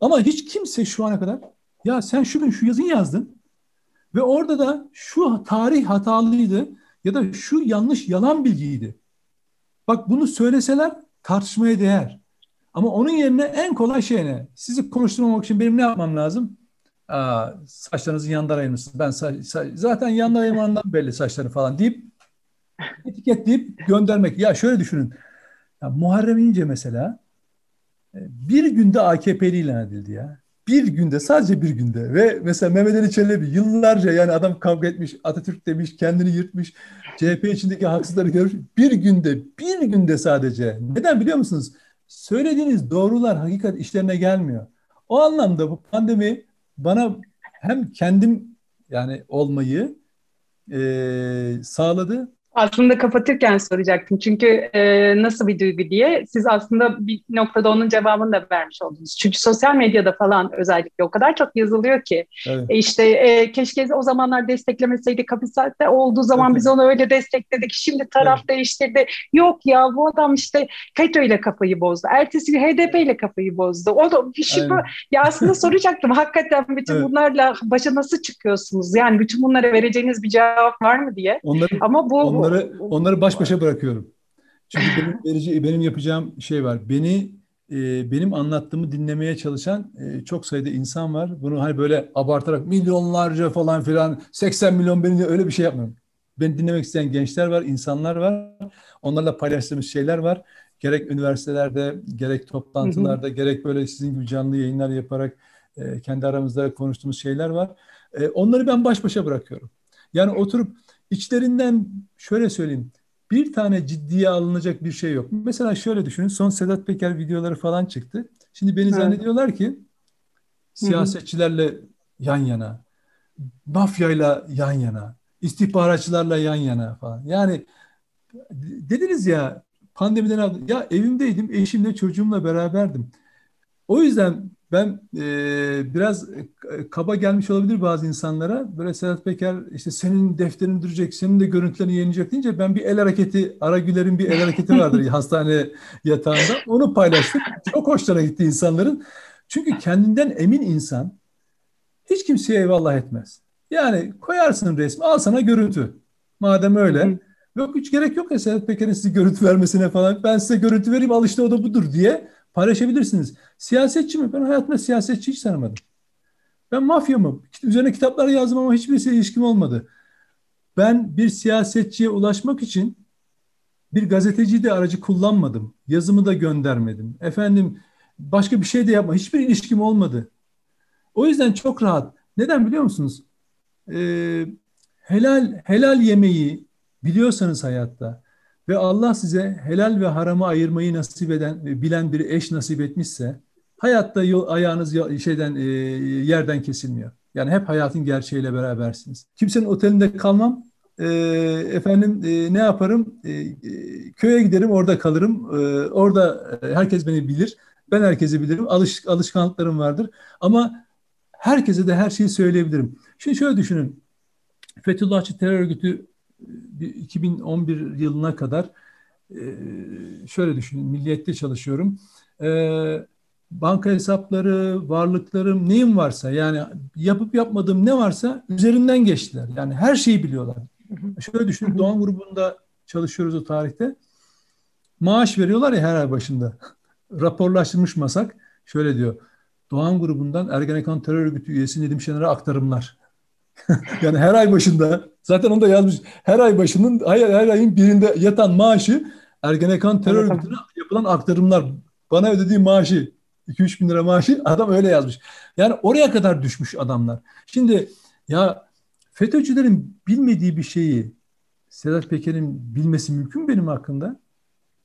Speaker 2: Ama hiç kimse şu ana kadar ya sen şu gün şu yazın yazdın ve orada da şu tarih hatalıydı ya da şu yanlış yalan bilgiydi. Bak bunu söyleseler tartışmaya değer. Ama onun yerine en kolay şey ne? Sizi konuşturmamak için benim ne yapmam lazım? Aa, saçlarınızı yandan ayırmışsınız. Ben sa- sa- zaten yandan ayırmandan belli saçları falan deyip etiketleyip göndermek. Ya şöyle düşünün. Ya Muharrem İnce mesela e, bir günde AKP'li ilan edildi ya. Bir günde sadece bir günde ve mesela Mehmet Ali Çelebi yıllarca yani adam kavga etmiş Atatürk demiş kendini yırtmış CHP içindeki haksızları görmüş bir günde bir günde sadece neden biliyor musunuz? Söylediğiniz doğrular hakikat işlerine gelmiyor. O anlamda bu pandemi bana hem kendim yani olmayı e, sağladı
Speaker 1: aslında kapatırken soracaktım. Çünkü e, nasıl bir duygu diye. Siz aslında bir noktada onun cevabını da vermiş oldunuz. Çünkü sosyal medyada falan özellikle o kadar çok yazılıyor ki. Evet. E, işte e, keşke o zamanlar desteklemeseydi Kapisal'de olduğu zaman evet. biz onu öyle destekledik. Şimdi taraf evet. değiştirdi. Yok ya bu adam işte FETÖ ile kafayı bozdu. Ertesi gün HDP ile kafayı bozdu. O da bir şey ya aslında soracaktım. Hakikaten bütün evet. bunlarla başa nasıl çıkıyorsunuz? Yani bütün bunlara vereceğiniz bir cevap var mı diye.
Speaker 2: Onları, Ama bu onları onları onları baş başa bırakıyorum. Çünkü benim verici, benim yapacağım şey var. Beni e, benim anlattığımı dinlemeye çalışan e, çok sayıda insan var. Bunu hani böyle abartarak milyonlarca falan filan 80 milyon beni öyle bir şey yapmıyorum. Beni dinlemek isteyen gençler var, insanlar var. Onlarla paylaştığımız şeyler var. Gerek üniversitelerde, gerek toplantılarda, hı hı. gerek böyle sizin gibi canlı yayınlar yaparak e, kendi aramızda konuştuğumuz şeyler var. E, onları ben baş başa bırakıyorum. Yani oturup İçlerinden şöyle söyleyeyim. Bir tane ciddiye alınacak bir şey yok. Mesela şöyle düşünün. Son Sedat Peker videoları falan çıktı. Şimdi beni evet. zannediyorlar ki siyasetçilerle yan yana, mafyayla yan yana, istihbaratçılarla yan yana falan. Yani dediniz ya pandemiden aldım. Ya evimdeydim, eşimle, çocuğumla beraberdim. O yüzden ben e, biraz e, kaba gelmiş olabilir bazı insanlara. Böyle Sedat Peker işte senin defterin duracak, senin de görüntülerini yayınlayacak deyince ben bir el hareketi, Ara Güler'in bir el hareketi vardır hastane yatağında. Onu paylaştık. Çok hoşlara gitti insanların. Çünkü kendinden emin insan hiç kimseye eyvallah etmez. Yani koyarsın resmi, al sana görüntü. Madem öyle. Yok hiç gerek yok ya Sedat Peker'in size görüntü vermesine falan. Ben size görüntü vereyim al işte o da budur diye paylaşabilirsiniz. Siyasetçi mi? Ben hayatımda siyasetçi hiç tanımadım. Ben mafya mı? Üzerine kitaplar yazdım ama hiçbirisiyle ilişkim olmadı. Ben bir siyasetçiye ulaşmak için bir gazeteci de aracı kullanmadım. Yazımı da göndermedim. Efendim başka bir şey de yapma. Hiçbir ilişkim olmadı. O yüzden çok rahat. Neden biliyor musunuz? Ee, helal helal yemeği biliyorsanız hayatta ve Allah size helal ve haramı ayırmayı nasip eden bilen bir eş nasip etmişse hayatta yol, ayağınız şeyden e, yerden kesilmiyor. Yani hep hayatın gerçeğiyle berabersiniz. Kimsenin otelinde kalmam. E, efendim e, ne yaparım? E, e, köye giderim, orada kalırım. E, orada e, herkes beni bilir. Ben herkesi bilirim. Alış, alışkanlıklarım vardır. Ama herkese de her şeyi söyleyebilirim. Şimdi şöyle düşünün. Fethullahçı terör örgütü 2011 e, yılına kadar e, şöyle düşünün. Milliyette çalışıyorum. E, banka hesapları, varlıklarım, neyim varsa yani yapıp yapmadığım ne varsa üzerinden geçtiler. Yani her şeyi biliyorlar. Şöyle düşünün Doğan grubunda çalışıyoruz o tarihte. Maaş veriyorlar ya her ay başında. Raporlaştırmış masak. Şöyle diyor. Doğan grubundan Ergenekon terör örgütü üyesi Nedim Şener'e aktarımlar. yani her ay başında zaten onu da yazmış. Her ay başının her, her ayın birinde yatan maaşı Ergenekon terör örgütüne yapılan aktarımlar. Bana ödediği maaşı 2-3 bin lira maaşı adam öyle yazmış. Yani oraya kadar düşmüş adamlar. Şimdi ya FETÖ'cülerin bilmediği bir şeyi Sedat Peker'in bilmesi mümkün mü benim hakkında?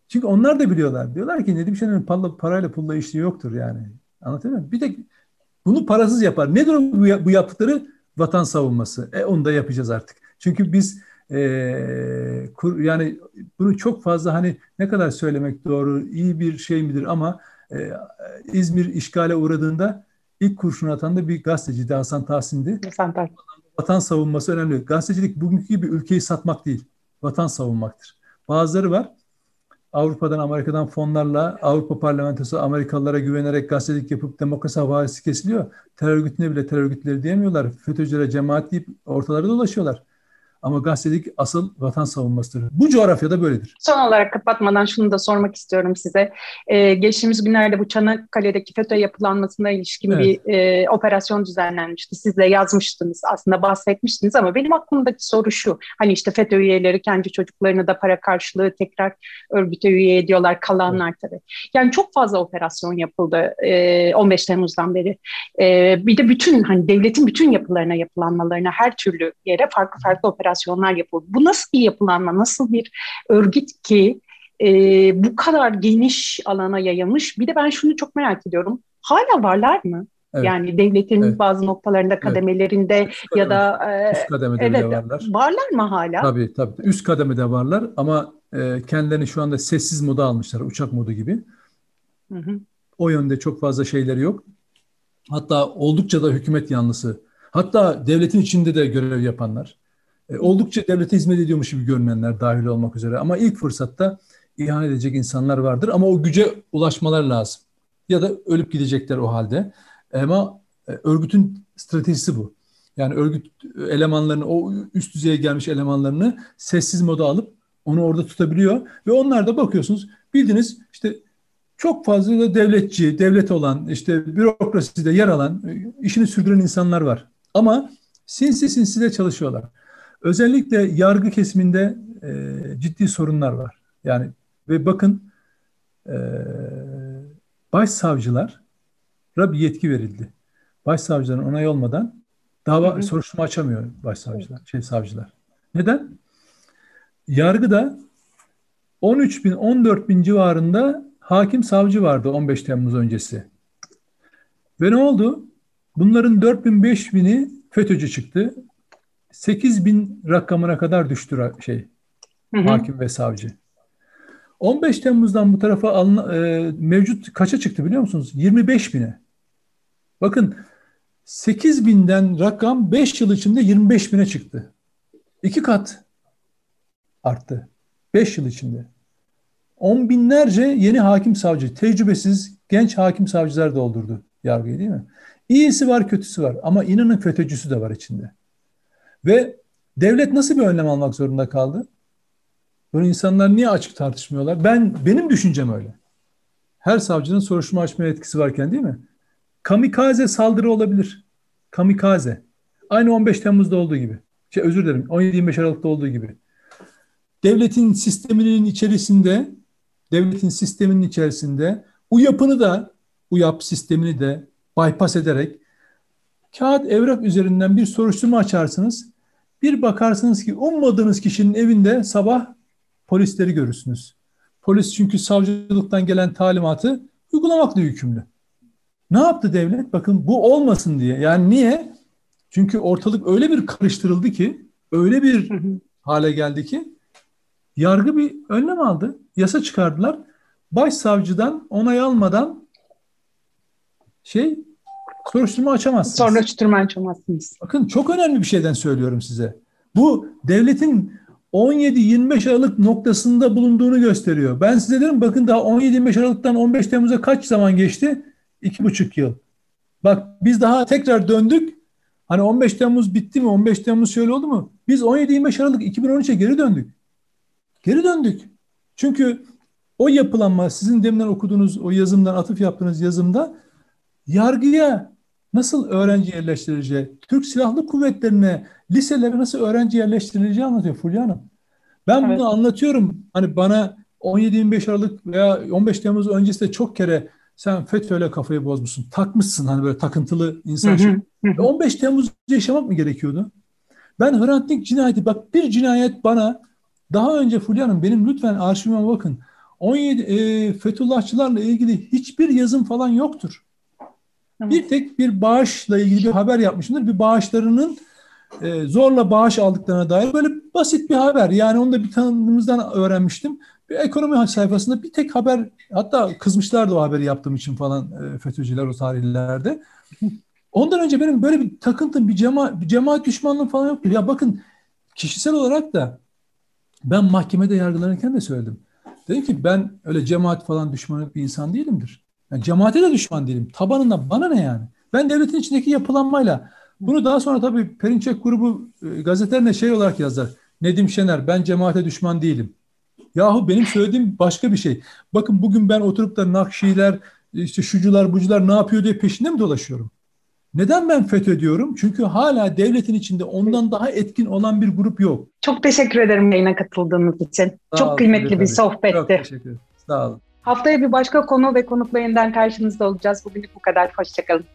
Speaker 2: Çünkü onlar da biliyorlar. Diyorlar ki Nedim Şener'in parayla pulla işi yoktur yani. Anlatabiliyor muyum? Bir de bunu parasız yapar. Nedir bu, bu yaptıkları? Vatan savunması. E onu da yapacağız artık. Çünkü biz e, kur, yani bunu çok fazla hani ne kadar söylemek doğru, iyi bir şey midir ama e, İzmir işgale uğradığında ilk kurşun atan da bir gazeteci Hasan Tahsin'di. Hasan Vatan savunması önemli. Gazetecilik bugünkü gibi ülkeyi satmak değil, vatan savunmaktır. Bazıları var, Avrupa'dan, Amerika'dan fonlarla Avrupa Parlamentosu Amerikalılara güvenerek gazetecilik yapıp demokrasi havarisi kesiliyor. Terör örgütüne bile terör örgütleri diyemiyorlar. FETÖ'cülere cemaat deyip ortalarda dolaşıyorlar. Ama gazetecilik asıl vatan savunmasıdır. Bu coğrafyada böyledir.
Speaker 1: Son olarak kapatmadan şunu da sormak istiyorum size. Ee, geçtiğimiz günlerde bu Çanakkale'deki FETÖ yapılanmasına ilişkin evet. bir e, operasyon düzenlenmişti. Siz de yazmıştınız aslında bahsetmiştiniz ama benim aklımdaki soru şu. Hani işte FETÖ üyeleri kendi çocuklarını da para karşılığı tekrar örgüte üye ediyorlar kalanlar evet. tabii. Yani çok fazla operasyon yapıldı e, 15 Temmuz'dan beri. E, bir de bütün hani devletin bütün yapılarına yapılanmalarına her türlü yere farklı farklı operasyon operasyonlar yapıldı. Bu nasıl bir yapılanma, nasıl bir örgüt ki e, bu kadar geniş alana yayılmış? Bir de ben şunu çok merak ediyorum. Hala varlar mı? Evet. Yani devletin evet. bazı noktalarında, kademelerinde evet. ya da
Speaker 2: e, üst kademede evet, varlar.
Speaker 1: Varlar mı hala?
Speaker 2: Tabii tabii. Üst kademede varlar ama e, kendilerini şu anda sessiz moda almışlar, uçak modu gibi. Hı hı. O yönde çok fazla şeyleri yok. Hatta oldukça da hükümet yanlısı. Hatta devletin içinde de görev yapanlar. E, oldukça devlete hizmet ediyormuş gibi görünenler dahil olmak üzere. Ama ilk fırsatta ihanet edecek insanlar vardır. Ama o güce ulaşmalar lazım. Ya da ölüp gidecekler o halde. Ama e, örgütün stratejisi bu. Yani örgüt elemanlarını, o üst düzeye gelmiş elemanlarını sessiz moda alıp onu orada tutabiliyor. Ve onlar da bakıyorsunuz bildiğiniz işte çok fazla da devletçi, devlet olan, işte bürokraside yer alan, e, işini sürdüren insanlar var. Ama sinsi sinsi de çalışıyorlar. Özellikle yargı kesiminde e, ciddi sorunlar var. Yani ve bakın e, başsavcılara bir yetki verildi. Başsavcıların onay olmadan dava hı hı. soruşturma açamıyor başsavcılar, şey savcılar. Neden? Yargıda 13 bin, 14 bin civarında hakim savcı vardı 15 Temmuz öncesi. Ve ne oldu? Bunların 4 bin, 5 bini FETÖ'cü çıktı. 8 bin rakamına kadar düştü şey hı hı. hakim ve savcı. 15 Temmuz'dan bu tarafa alın, e, mevcut kaça çıktı biliyor musunuz? 25 bine. Bakın 8 binden rakam 5 yıl içinde 25 bine çıktı. İki kat arttı. 5 yıl içinde. On binlerce yeni hakim savcı, tecrübesiz genç hakim savcılar doldurdu yargıyı değil mi? İyisi var, kötüsü var ama inanın FETÖ'cüsü de var içinde. Ve devlet nasıl bir önlem almak zorunda kaldı? Bunu insanlar niye açık tartışmıyorlar? Ben benim düşüncem öyle. Her savcının soruşturma açma etkisi varken değil mi? Kamikaze saldırı olabilir. Kamikaze. Aynı 15 Temmuz'da olduğu gibi. Şey özür dilerim. 17-25 Aralık'ta olduğu gibi. Devletin sisteminin içerisinde devletin sisteminin içerisinde UYAP'ını da UYAP sistemini de bypass ederek kağıt evrak üzerinden bir soruşturma açarsınız. Bir bakarsınız ki ummadığınız kişinin evinde sabah polisleri görürsünüz. Polis çünkü savcılıktan gelen talimatı uygulamakla yükümlü. Ne yaptı devlet? Bakın bu olmasın diye. Yani niye? Çünkü ortalık öyle bir karıştırıldı ki, öyle bir hale geldi ki yargı bir önlem aldı. Yasa çıkardılar. Başsavcıdan onay almadan şey soruşturma açamazsınız.
Speaker 1: Soruşturma açamazsınız.
Speaker 2: Bakın çok önemli bir şeyden söylüyorum size. Bu devletin 17-25 Aralık noktasında bulunduğunu gösteriyor. Ben size dedim bakın daha 17-25 Aralık'tan 15 Temmuz'a kaç zaman geçti? İki buçuk yıl. Bak biz daha tekrar döndük. Hani 15 Temmuz bitti mi? 15 Temmuz şöyle oldu mu? Biz 17-25 Aralık 2013'e geri döndük. Geri döndük. Çünkü o yapılanma sizin deminden okuduğunuz o yazımdan atıf yaptığınız yazımda yargıya nasıl öğrenci yerleştirileceği, Türk Silahlı Kuvvetleri'ne, liselere nasıl öğrenci yerleştirileceği anlatıyor Fulya Hanım. Ben evet. bunu anlatıyorum. Hani bana 17-25 Aralık veya 15 Temmuz öncesinde çok kere sen FETÖ'yle kafayı bozmuşsun. Takmışsın hani böyle takıntılı insan. Hı hı, 15 Temmuz yaşamak mı gerekiyordu? Ben Hrant Dink cinayeti bak bir cinayet bana daha önce Fulya Hanım benim lütfen arşivime bakın. 17 e, Fethullahçılarla ilgili hiçbir yazım falan yoktur. Bir tek bir bağışla ilgili bir haber yapmışımdır. Bir bağışlarının e, zorla bağış aldıklarına dair böyle basit bir haber. Yani onu da bir tanıdığımızdan öğrenmiştim. Bir ekonomi sayfasında bir tek haber hatta kızmışlardı o haberi yaptığım için falan e, FETÖ'cüler o tarihlerde. Ondan önce benim böyle bir takıntım, bir, cema, bir cemaat düşmanlığım falan yoktu. Ya bakın kişisel olarak da ben mahkemede yargılanırken de söyledim. Dedim ki ben öyle cemaat falan düşmanı bir insan değilimdir. Yani cemaate de düşman değilim. Tabanında bana ne yani? Ben devletin içindeki yapılanmayla bunu daha sonra tabii Perinçek grubu e, gazetelerine şey olarak yazar. Nedim Şener ben cemaate düşman değilim. Yahu benim söylediğim başka bir şey. Bakın bugün ben oturup da Nakşiler, işte şucular, bucular ne yapıyor diye peşinde mi dolaşıyorum? Neden ben FETÖ diyorum? Çünkü hala devletin içinde ondan daha etkin olan bir grup yok.
Speaker 1: Çok teşekkür ederim yayına katıldığınız için. Sağ Çok kıymetli bir sohbetti. Çok
Speaker 2: teşekkür ederim. Sağ olun.
Speaker 1: Haftaya bir başka konu ve konukla yeniden karşınızda olacağız. Bugünlük bu kadar. Hoşçakalın.